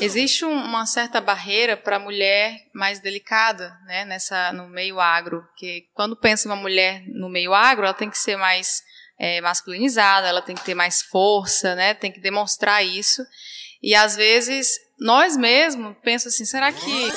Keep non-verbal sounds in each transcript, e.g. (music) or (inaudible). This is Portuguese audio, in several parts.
Existe uma certa barreira para a mulher mais delicada, né, nessa no meio agro, que quando pensa uma mulher no meio agro, ela tem que ser mais é, masculinizada, ela tem que ter mais força, né, tem que demonstrar isso. E às vezes nós mesmos pensamos assim, será que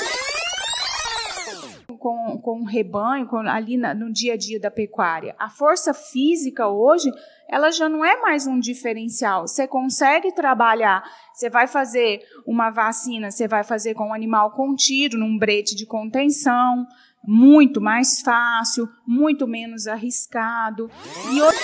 com, o rebanho, com, ali na, no dia a dia da pecuária. A força física hoje, ela já não é mais um diferencial. Você consegue trabalhar, você vai fazer uma vacina, você vai fazer com um animal contido, num brete de contenção, muito mais fácil, muito menos arriscado. E hoje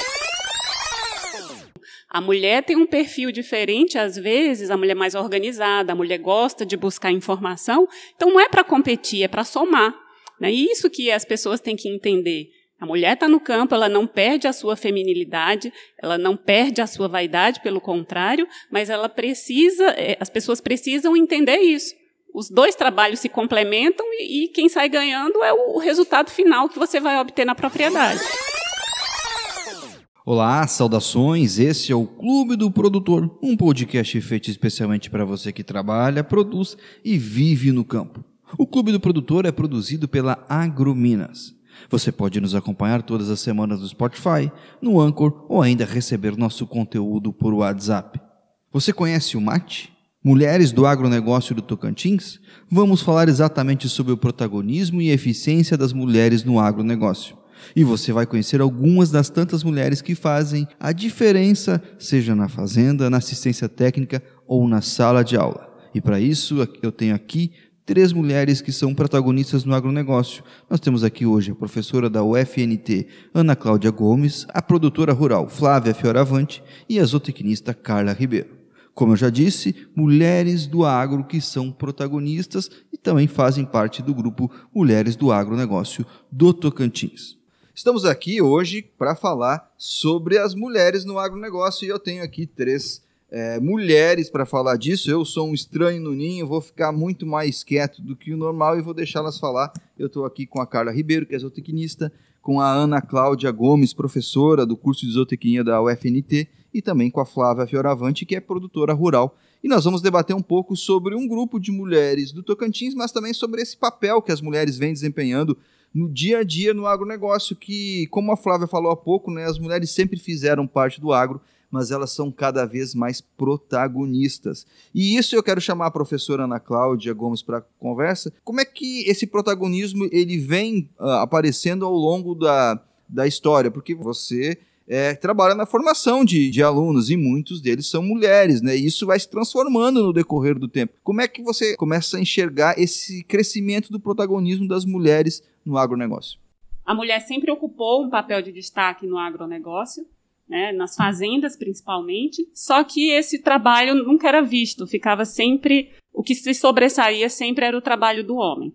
a mulher tem um perfil diferente, às vezes, a mulher mais organizada, a mulher gosta de buscar informação. Então, não é para competir, é para somar. Né? Isso que as pessoas têm que entender. A mulher está no campo, ela não perde a sua feminilidade, ela não perde a sua vaidade, pelo contrário, mas ela precisa, é, as pessoas precisam entender isso. Os dois trabalhos se complementam e, e quem sai ganhando é o resultado final que você vai obter na propriedade. Olá, saudações. Esse é o Clube do Produtor, um podcast feito especialmente para você que trabalha, produz e vive no campo. O Clube do Produtor é produzido pela Agrominas. Você pode nos acompanhar todas as semanas no Spotify, no Anchor ou ainda receber nosso conteúdo por WhatsApp. Você conhece o MATE? Mulheres do Agronegócio do Tocantins? Vamos falar exatamente sobre o protagonismo e eficiência das mulheres no agronegócio. E você vai conhecer algumas das tantas mulheres que fazem a diferença, seja na fazenda, na assistência técnica ou na sala de aula. E para isso, eu tenho aqui três mulheres que são protagonistas no agronegócio. Nós temos aqui hoje a professora da UFNT, Ana Cláudia Gomes, a produtora rural Flávia Fioravante e a zootecnista Carla Ribeiro. Como eu já disse, mulheres do agro que são protagonistas e também fazem parte do grupo Mulheres do Agronegócio do Tocantins. Estamos aqui hoje para falar sobre as mulheres no agronegócio e eu tenho aqui três é, mulheres para falar disso. Eu sou um estranho no ninho, vou ficar muito mais quieto do que o normal e vou deixá-las falar. Eu estou aqui com a Carla Ribeiro, que é zootecnista, com a Ana Cláudia Gomes, professora do curso de zootecnia da UFNT, e também com a Flávia Fioravante, que é produtora rural. E nós vamos debater um pouco sobre um grupo de mulheres do Tocantins, mas também sobre esse papel que as mulheres vêm desempenhando no dia a dia no agronegócio, que, como a Flávia falou há pouco, né, as mulheres sempre fizeram parte do agro mas elas são cada vez mais protagonistas. E isso eu quero chamar a professora Ana Cláudia Gomes para conversa. Como é que esse protagonismo ele vem uh, aparecendo ao longo da, da história? Porque você é, trabalha na formação de, de, alunos e muitos deles são mulheres, né? E isso vai se transformando no decorrer do tempo. Como é que você começa a enxergar esse crescimento do protagonismo das mulheres no agronegócio? A mulher sempre ocupou um papel de destaque no agronegócio né, nas fazendas principalmente, só que esse trabalho nunca era visto, ficava sempre, o que se sobressaía sempre era o trabalho do homem.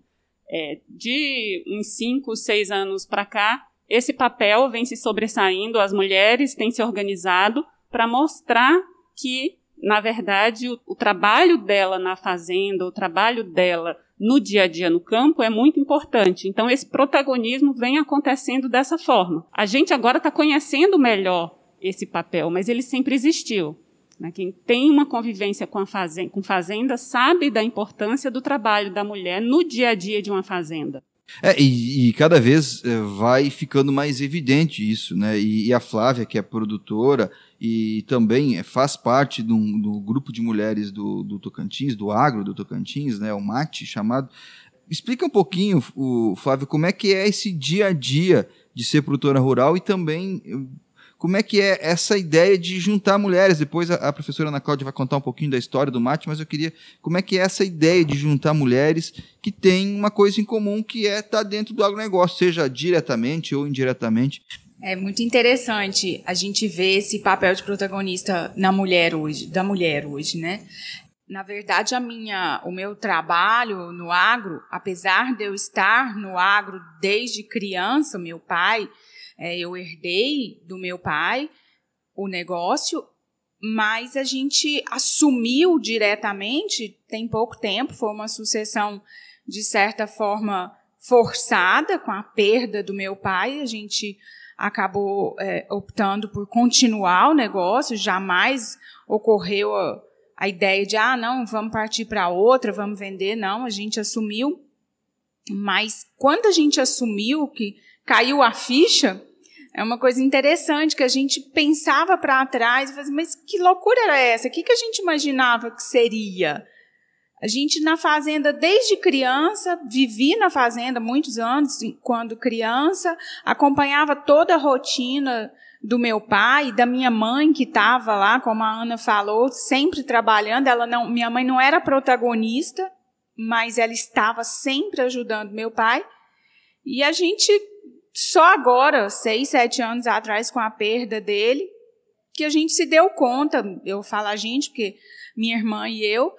É, de uns cinco, seis anos para cá, esse papel vem se sobressaindo, as mulheres têm se organizado para mostrar que, na verdade, o, o trabalho dela na fazenda, o trabalho dela no dia a dia no campo é muito importante. Então, esse protagonismo vem acontecendo dessa forma. A gente agora está conhecendo melhor esse papel, mas ele sempre existiu. Né? Quem tem uma convivência com, a fazenda, com fazenda sabe da importância do trabalho da mulher no dia a dia de uma fazenda. É, e, e, cada vez é, vai ficando mais evidente isso, né? E, e, a Flávia, que é produtora e também faz parte do, do grupo de mulheres do, do, Tocantins, do agro do Tocantins, né? O MATE chamado. Explica um pouquinho, o, Flávio, como é que é esse dia a dia de ser produtora rural e também como é que é essa ideia de juntar mulheres? Depois a, a, professora Ana Cláudia vai contar um pouquinho da história do mate, mas eu queria. Como é que é essa ideia de juntar mulheres que têm uma coisa em comum que é estar tá dentro do agronegócio, seja diretamente ou indiretamente? É muito interessante a gente ver esse papel de protagonista na mulher hoje, da mulher hoje, né? Na verdade, a minha, o meu trabalho no agro, apesar de eu estar no agro desde criança, meu pai é, eu herdei do meu pai o negócio, mas a gente assumiu diretamente tem pouco tempo, foi uma sucessão de certa forma forçada com a perda do meu pai, a gente acabou é, optando por continuar o negócio, jamais ocorreu a, a ideia de, ah, não, vamos partir para outra, vamos vender. Não, a gente assumiu. Mas quando a gente assumiu que caiu a ficha, é uma coisa interessante que a gente pensava para trás, mas que loucura era essa? O que, que a gente imaginava que seria? A gente na fazenda desde criança, vivi na fazenda muitos anos, quando criança, acompanhava toda a rotina do meu pai, da minha mãe que estava lá, como a Ana falou, sempre trabalhando. Ela não, minha mãe não era protagonista, mas ela estava sempre ajudando meu pai. E a gente só agora, seis, sete anos atrás, com a perda dele, que a gente se deu conta. Eu falo a gente porque minha irmã e eu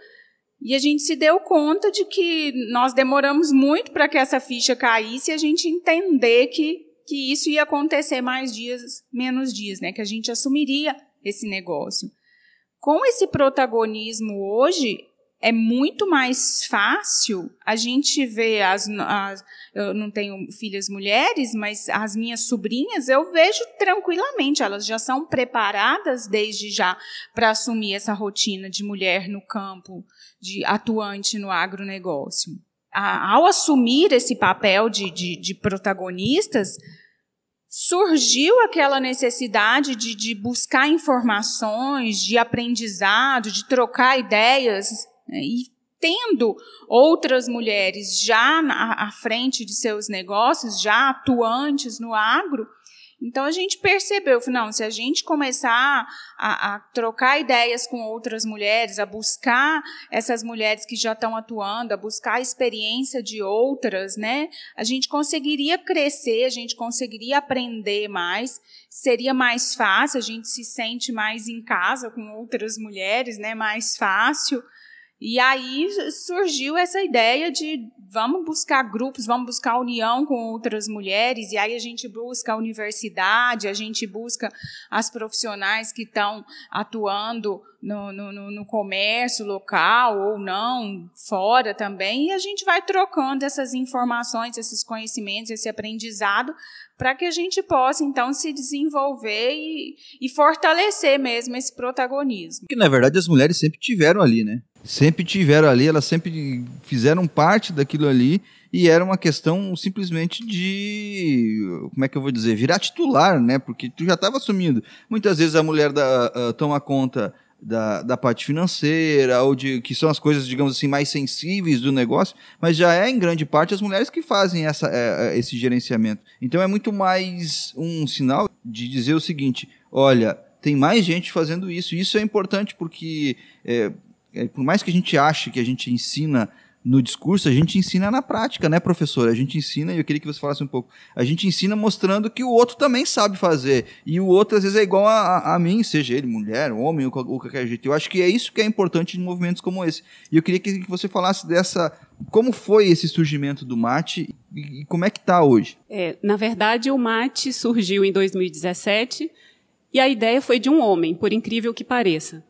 e a gente se deu conta de que nós demoramos muito para que essa ficha caísse e a gente entender que, que isso ia acontecer mais dias, menos dias, né? Que a gente assumiria esse negócio. Com esse protagonismo hoje, é muito mais fácil a gente ver as, as, eu não tenho filhas mulheres, mas as minhas sobrinhas eu vejo tranquilamente, elas já são preparadas desde já para assumir essa rotina de mulher no campo, de atuante no agronegócio. A, ao assumir esse papel de, de, de protagonistas, surgiu aquela necessidade de, de, buscar informações, de aprendizado, de trocar ideias. E tendo outras mulheres já na, à frente de seus negócios, já atuantes no agro, então a gente percebeu, não, se a gente começar a, a, trocar ideias com outras mulheres, a buscar essas mulheres que já estão atuando, a buscar a experiência de outras, né, a gente conseguiria crescer, a gente conseguiria aprender mais, seria mais fácil, a gente se sente mais em casa com outras mulheres, né, mais fácil. E aí surgiu essa ideia de vamos buscar grupos, vamos buscar união com outras mulheres, e aí a gente busca a universidade, a gente busca as profissionais que estão atuando no, no, no, comércio local ou não, fora também, e a gente vai trocando essas informações, esses conhecimentos, esse aprendizado, para que a gente possa, então, se desenvolver e, e fortalecer mesmo esse protagonismo. Que, na verdade, as mulheres sempre tiveram ali, né? Sempre tiveram ali, elas sempre fizeram parte daquilo ali e era uma questão simplesmente de, como é que eu vou dizer, virar titular, né? Porque tu já estava assumindo. Muitas vezes a mulher da, uh, toma conta da, da parte financeira ou de que são as coisas, digamos assim, mais sensíveis do negócio, mas já é em grande parte as mulheres que fazem essa, é, esse gerenciamento. Então é muito mais um sinal de dizer o seguinte: olha, tem mais gente fazendo isso. Isso é importante porque é, por mais que a gente ache que a gente ensina no discurso, a gente ensina na prática, né, professor? A gente ensina, e eu queria que você falasse um pouco, a gente ensina mostrando que o outro também sabe fazer. E o outro, às vezes, é igual a, a mim, seja ele mulher, homem ou, qualquer jeito. Eu acho que é isso que é importante em movimentos como esse. E eu queria que, que você falasse dessa. Como foi esse surgimento do mate e, e como é que está hoje? É, na verdade, o mate surgiu em 2017 e a ideia foi de um homem, por incrível que pareça.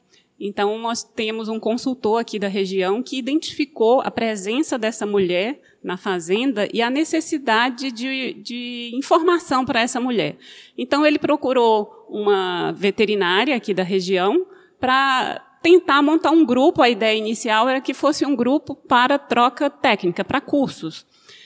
Então, nós temos um consultor aqui da região que identificou a presença dessa mulher na fazenda e a necessidade de, de informação para essa mulher. Então, ele procurou uma veterinária aqui da região para tentar montar um grupo. A ideia inicial era que fosse um grupo para troca técnica, para cursos.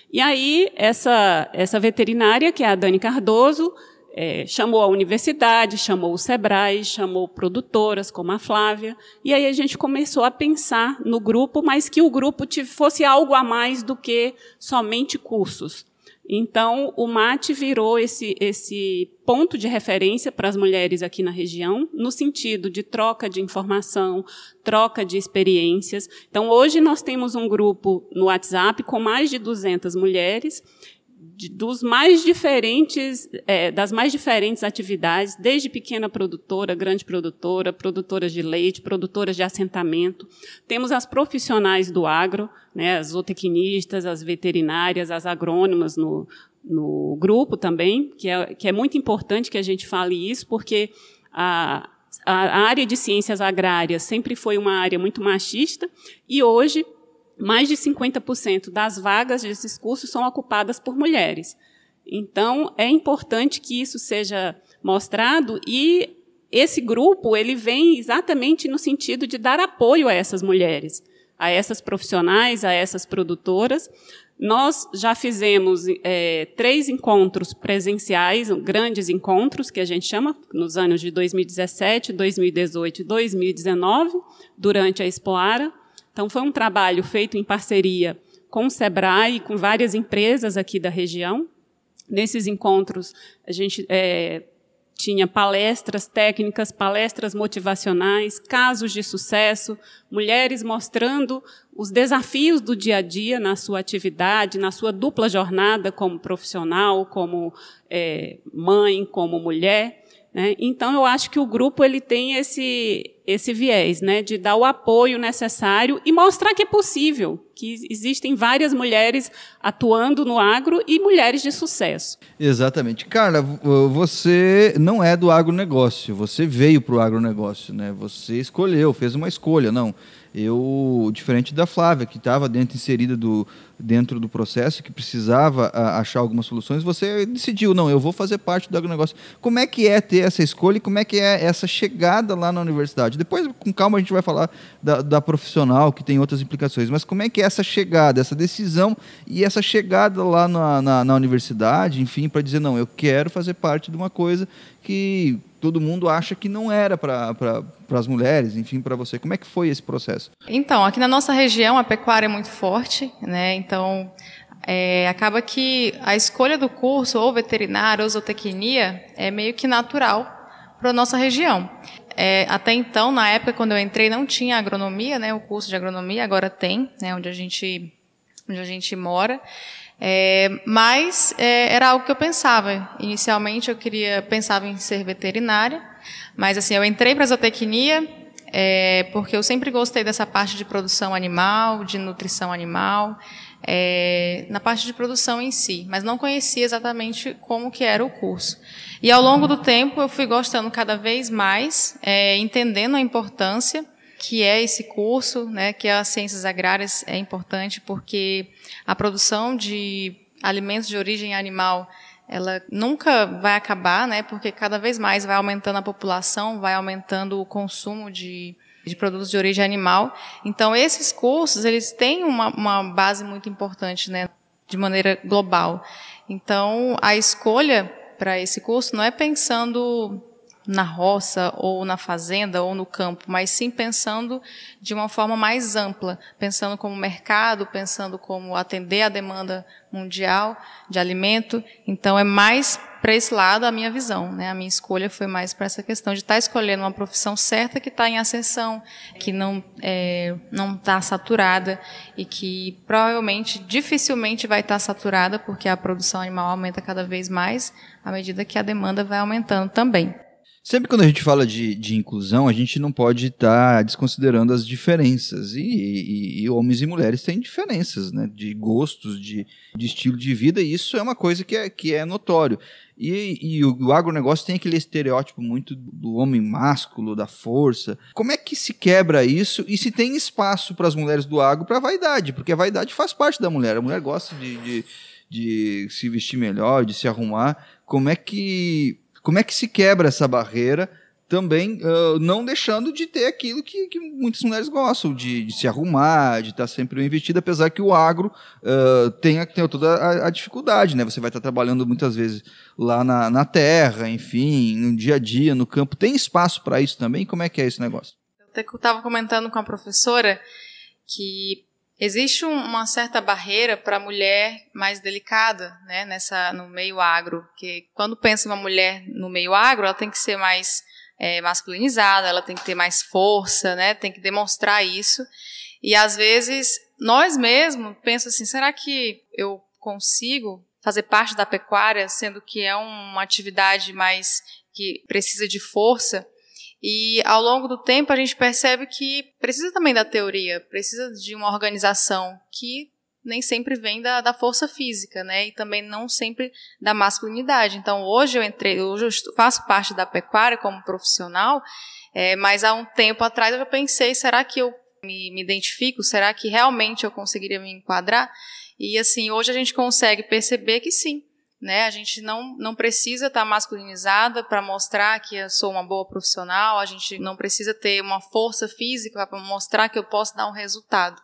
E aí, essa, essa veterinária, que é a Dani Cardoso, é, chamou a universidade, chamou o Sebrae, chamou produtoras como a Flávia, e aí a gente começou a pensar no grupo, mas que o grupo fosse algo a mais do que somente cursos. Então, o MAT virou esse, esse ponto de referência para as mulheres aqui na região, no sentido de troca de informação, troca de experiências. Então, hoje nós temos um grupo no WhatsApp com mais de 200 mulheres de, dos mais diferentes, é, das mais diferentes atividades, desde pequena produtora, grande produtora, produtoras de leite, produtoras de assentamento. Temos as profissionais do agro, né, as zootecnistas, as veterinárias, as agrônomas no, no grupo também, que é, que é muito importante que a gente fale isso, porque a, a área de ciências agrárias sempre foi uma área muito machista e hoje mais de 50% das vagas desses cursos são ocupadas por mulheres. Então, é importante que isso seja mostrado e esse grupo ele vem exatamente no sentido de dar apoio a essas mulheres, a essas profissionais, a essas produtoras. Nós já fizemos é, três encontros presenciais, grandes encontros, que a gente chama, nos anos de 2017, 2018 e 2019, durante a Expoara. Então, foi um trabalho feito em parceria com o SEBRAE com várias empresas aqui da região. Nesses encontros, a gente é, tinha palestras técnicas, palestras motivacionais, casos de sucesso, mulheres mostrando os desafios do dia a dia na sua atividade, na sua dupla jornada como profissional, como é, mãe, como mulher. Né? Então, eu acho que o grupo ele tem esse, esse viés né? de dar o apoio necessário e mostrar que é possível, que existem várias mulheres atuando no agro e mulheres de sucesso. Exatamente. Carla, você não é do agronegócio, você veio para o agronegócio, né? você escolheu, fez uma escolha, não eu, diferente da Flávia, que estava dentro, inserida do, dentro do processo, que precisava a, achar algumas soluções, você decidiu, não, eu vou fazer parte do agronegócio. Como é que é ter essa escolha e como é que é essa chegada lá na universidade? Depois, com calma, a gente vai falar da, da profissional, que tem outras implicações, mas como é que é essa chegada, essa decisão e essa chegada lá na, na, na universidade, enfim, para dizer, não, eu quero fazer parte de uma coisa que todo mundo acha que não era para as mulheres, enfim, para você. Como é que foi esse processo? Então, aqui na nossa região a pecuária é muito forte, né? Então, é, acaba que a escolha do curso, ou veterinária, ou zootecnia, é meio que natural para a nossa região. É, até então, na época quando eu entrei, não tinha agronomia, né? O curso de agronomia agora tem, né? Onde a gente, onde a gente mora. É, mas é, era algo que eu pensava. Inicialmente eu queria pensava em ser veterinária, mas assim eu entrei para a zootecnia é, porque eu sempre gostei dessa parte de produção animal, de nutrição animal, é, na parte de produção em si, mas não conhecia exatamente como que era o curso. E ao longo do tempo eu fui gostando cada vez mais, é, entendendo a importância que é esse curso, né, que as ciências agrárias é importante porque a produção de alimentos de origem animal ela nunca vai acabar, né, porque cada vez mais vai aumentando a população, vai aumentando o consumo de, de produtos de origem animal. Então esses cursos eles têm uma, uma base muito importante, né, de maneira global. Então a escolha para esse curso não é pensando na roça ou na fazenda ou no campo, mas sim pensando de uma forma mais ampla, pensando como mercado, pensando como atender a demanda mundial de alimento. Então é mais para esse lado a minha visão, né? A minha escolha foi mais para essa questão de estar tá escolhendo uma profissão certa que está em ascensão, que não é, não está saturada e que provavelmente dificilmente vai estar tá saturada porque a produção animal aumenta cada vez mais à medida que a demanda vai aumentando também. Sempre quando a gente fala de, de inclusão, a gente não pode estar tá desconsiderando as diferenças. E, e, e, homens e mulheres têm diferenças, né? De gostos, de, de estilo de vida, e isso é uma coisa que é, que é notório. E, e o, o agronegócio tem aquele estereótipo muito do homem másculo, da força. Como é que se quebra isso e se tem espaço para as mulheres do agro para a vaidade? Porque a vaidade faz parte da mulher. A mulher gosta de, de, de se vestir melhor, de se arrumar. Como é que como é que se quebra essa barreira? Também uh, não deixando de ter aquilo que, que muitas mulheres gostam, de, de se arrumar, de estar sempre bem vestida, apesar que o agro uh, toda a, a, dificuldade, né? Você vai estar trabalhando muitas vezes lá na, na terra, enfim, no dia a dia, no campo. Tem espaço para isso também? Como é que é esse negócio? Eu estava comentando com a professora que Existe uma certa barreira para a mulher mais delicada, né, nessa no meio agro, que quando pensa uma mulher no meio agro, ela tem que ser mais é, masculinizada, ela tem que ter mais força, né, tem que demonstrar isso. E às vezes nós mesmos pensamos assim, será que eu consigo fazer parte da pecuária, sendo que é uma atividade mais que precisa de força? E ao longo do tempo a gente percebe que precisa também da teoria, precisa de uma organização que nem sempre vem da, da força física, né? E também não sempre da masculinidade. Então hoje eu entrei, hoje eu faço parte da pecuária como profissional, é, mas há um tempo atrás eu pensei, será que eu me, me identifico? Será que realmente eu conseguiria me enquadrar? E assim, hoje a gente consegue perceber que sim, né? A gente não, não precisa estar tá masculinizada para mostrar que eu sou uma boa profissional, a gente não precisa ter uma força física para mostrar que eu posso dar um resultado.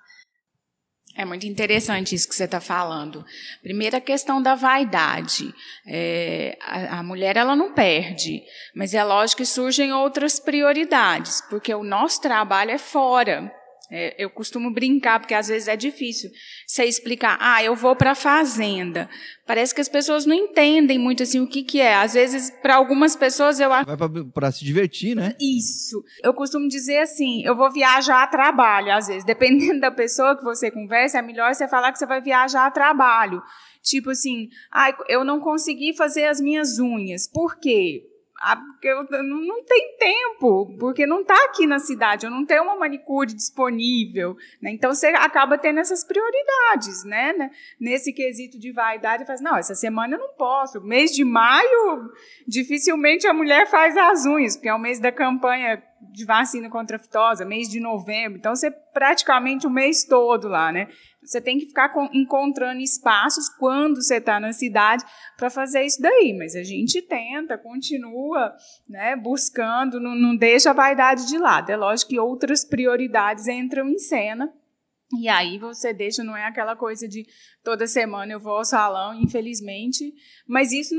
É muito interessante isso que você está falando. Primeira questão da vaidade. É, a, a, mulher ela não perde, mas é lógico que surgem outras prioridades, porque o nosso trabalho é fora. É, eu costumo brincar, porque às vezes é difícil você explicar, ah, eu vou para a fazenda. Parece que as pessoas não entendem muito assim o que, que é. Às vezes, para algumas pessoas, eu acho. Vai para se divertir, né? Isso. Eu costumo dizer assim: eu vou viajar a trabalho, às vezes. (laughs) Dependendo da pessoa que você conversa, é melhor você falar que você vai viajar a trabalho. Tipo assim, ah, eu não consegui fazer as minhas unhas. Por quê? Ah, porque eu, não, tem tempo, porque não está aqui na cidade, eu não tenho uma manicure disponível. Né? Então você acaba tendo essas prioridades, né? né? Nesse quesito de vaidade, faz, não, essa semana eu não posso. Mês de maio, dificilmente a mulher faz as unhas, porque é o mês da campanha de vacina contra a fitosa, mês de novembro. Então você praticamente o mês todo lá, né? Você tem que ficar encontrando espaços quando você está na cidade para fazer isso daí. Mas a gente tenta, continua né, buscando, não, não deixa a vaidade de lado. É lógico que outras prioridades entram em cena. E aí você deixa, não é aquela coisa de toda semana eu vou ao salão, infelizmente. Mas isso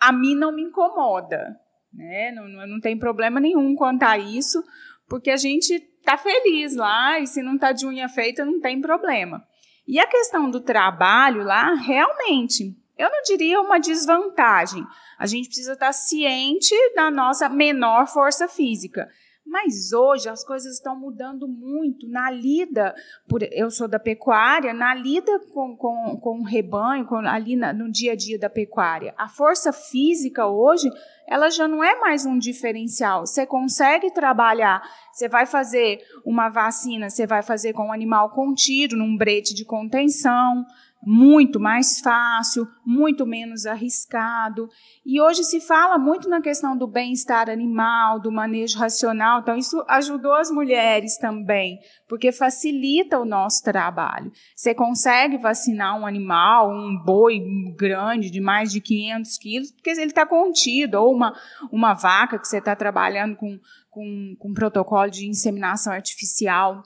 a mim não me incomoda. Né? Não, não, tem problema nenhum quanto a isso, porque a gente tá feliz lá e se não tá de unha feita não tem problema. E a questão do trabalho lá, realmente, eu não diria uma desvantagem. A gente precisa estar ciente da nossa menor força física. Mas hoje as coisas estão mudando muito na lida, por, eu sou da pecuária, na lida com, com, com o rebanho, com, ali na, no dia a dia da pecuária. A força física hoje, ela já não é mais um diferencial. Você consegue trabalhar, você vai fazer uma vacina, você vai fazer com o animal contido, num brete de contenção, muito mais fácil, muito menos arriscado. E hoje se fala muito na questão do bem-estar animal, do manejo racional, então isso ajudou as mulheres também, porque facilita o nosso trabalho. Você consegue vacinar um animal, um boi grande de mais de 500 quilos, porque ele está contido, ou uma, uma vaca que você está trabalhando com, com, com protocolo de inseminação artificial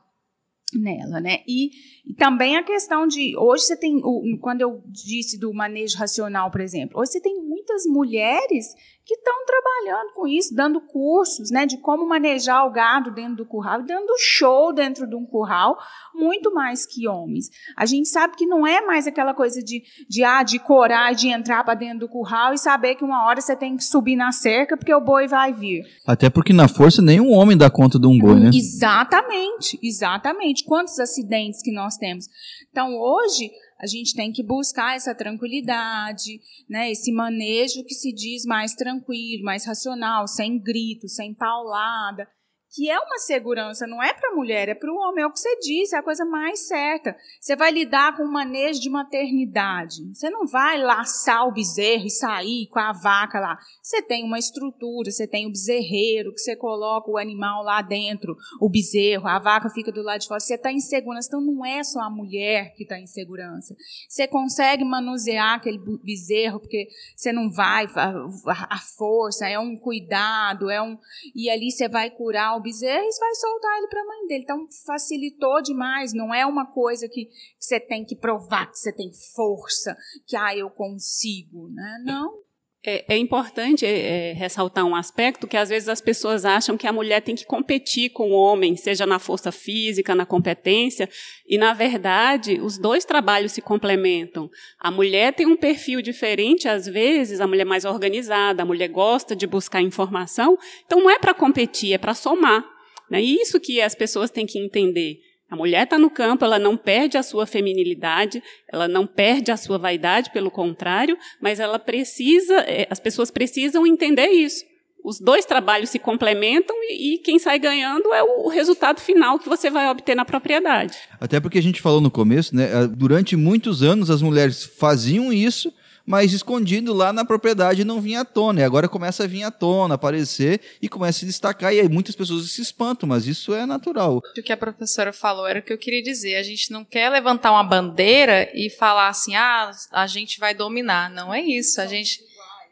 nela, né? E, e, também a questão de hoje você tem, o, quando eu disse do manejo racional, por exemplo, hoje você tem muitas mulheres que estão trabalhando com isso, dando cursos, né, de como manejar o gado dentro do curral, dando show dentro de um curral, muito mais que homens. A gente sabe que não é mais aquela coisa de, de ah, de corar, de entrar para dentro do curral e saber que uma hora você tem que subir na cerca porque o boi vai vir. Até porque na força nenhum homem dá conta de um boi, né? Exatamente, exatamente. Quantos acidentes que nós temos? Então hoje a gente tem que buscar essa tranquilidade, né, esse manejo que se diz mais tranquilo, mais racional, sem grito, sem paulada que é uma segurança, não é para a mulher, é para o homem. É o que você disse, é a coisa mais certa. Você vai lidar com o manejo de maternidade. Você não vai laçar o bezerro e sair com a vaca lá. Você tem uma estrutura, você tem o bezerreiro, que você coloca o animal lá dentro, o bezerro, a vaca fica do lado de fora. Você está em segurança. Então não é só a mulher que está em segurança. Você consegue manusear aquele bezerro, porque você não vai, a força, é um cuidado, é um. E ali você vai curar o o e vai soltar ele para a mãe dele. Então facilitou demais, não é uma coisa que, que você tem que provar que você tem força, que ah, eu consigo, né? Não. É, é importante é, é, ressaltar um aspecto que às vezes as pessoas acham que a mulher tem que competir com o homem, seja na força física, na competência, e na verdade os dois trabalhos se complementam. A mulher tem um perfil diferente, às vezes, a mulher mais organizada, a mulher gosta de buscar informação, então não é para competir, é para somar. Né? E isso que as pessoas têm que entender. A mulher está no campo, ela não perde a sua feminilidade, ela não perde a sua vaidade, pelo contrário, mas ela precisa, é, as pessoas precisam entender isso. Os dois trabalhos se complementam e, e quem sai ganhando é o, resultado final que você vai obter na propriedade. Até porque a gente falou no começo, né? Durante muitos anos as mulheres faziam isso mas escondido lá na propriedade não vinha à tona. E agora começa a vir à tona, aparecer e começa a se destacar. E aí muitas pessoas se espantam, mas isso é natural. O que a professora falou era o que eu queria dizer. A gente não quer levantar uma bandeira e falar assim, ah, a gente vai dominar. Não é isso. A gente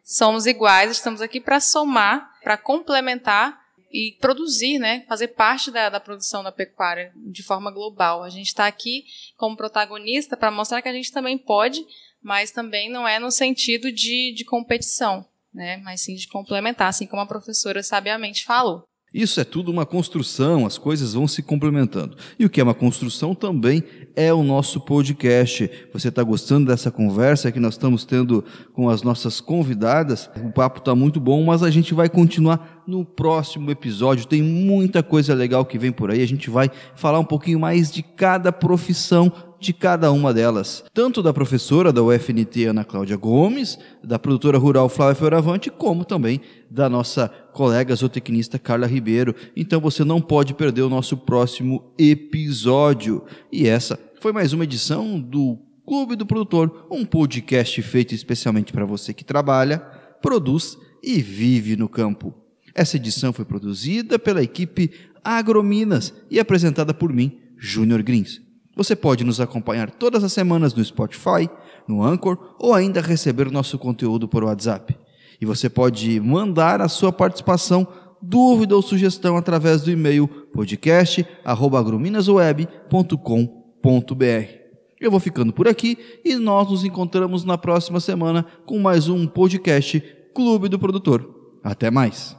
somos iguais, estamos aqui para somar, para complementar e produzir, né, fazer parte da, da produção da pecuária de forma global. A gente está aqui como protagonista para mostrar que a gente também pode, mas também não é no sentido de, de competição, né, mas sim de complementar, assim como a professora sabiamente falou. Isso é tudo uma construção, as coisas vão se complementando. E o que é uma construção também é o nosso podcast. Você está gostando dessa conversa que nós estamos tendo com as nossas convidadas? O papo está muito bom, mas a gente vai continuar no próximo episódio. Tem muita coisa legal que vem por aí. A gente vai falar um pouquinho mais de cada profissão de cada uma delas, tanto da professora da UFNT Ana Cláudia Gomes, da produtora rural Flávia Fioravante, como também da nossa colega zootecnista Carla Ribeiro. Então você não pode perder o nosso próximo episódio. E essa foi mais uma edição do Clube do Produtor, um podcast feito especialmente para você que trabalha, produz e vive no campo. Essa edição foi produzida pela equipe Agrominas e apresentada por mim, Júnior Grins. Você pode nos acompanhar todas as semanas no Spotify, no Anchor ou ainda receber nosso conteúdo por WhatsApp. E você pode mandar a sua participação, dúvida ou sugestão através do e-mail podcast@agrominasweb.com.br. Eu vou ficando por aqui e nós nos encontramos na próxima semana com mais um podcast Clube do Produtor. Até mais.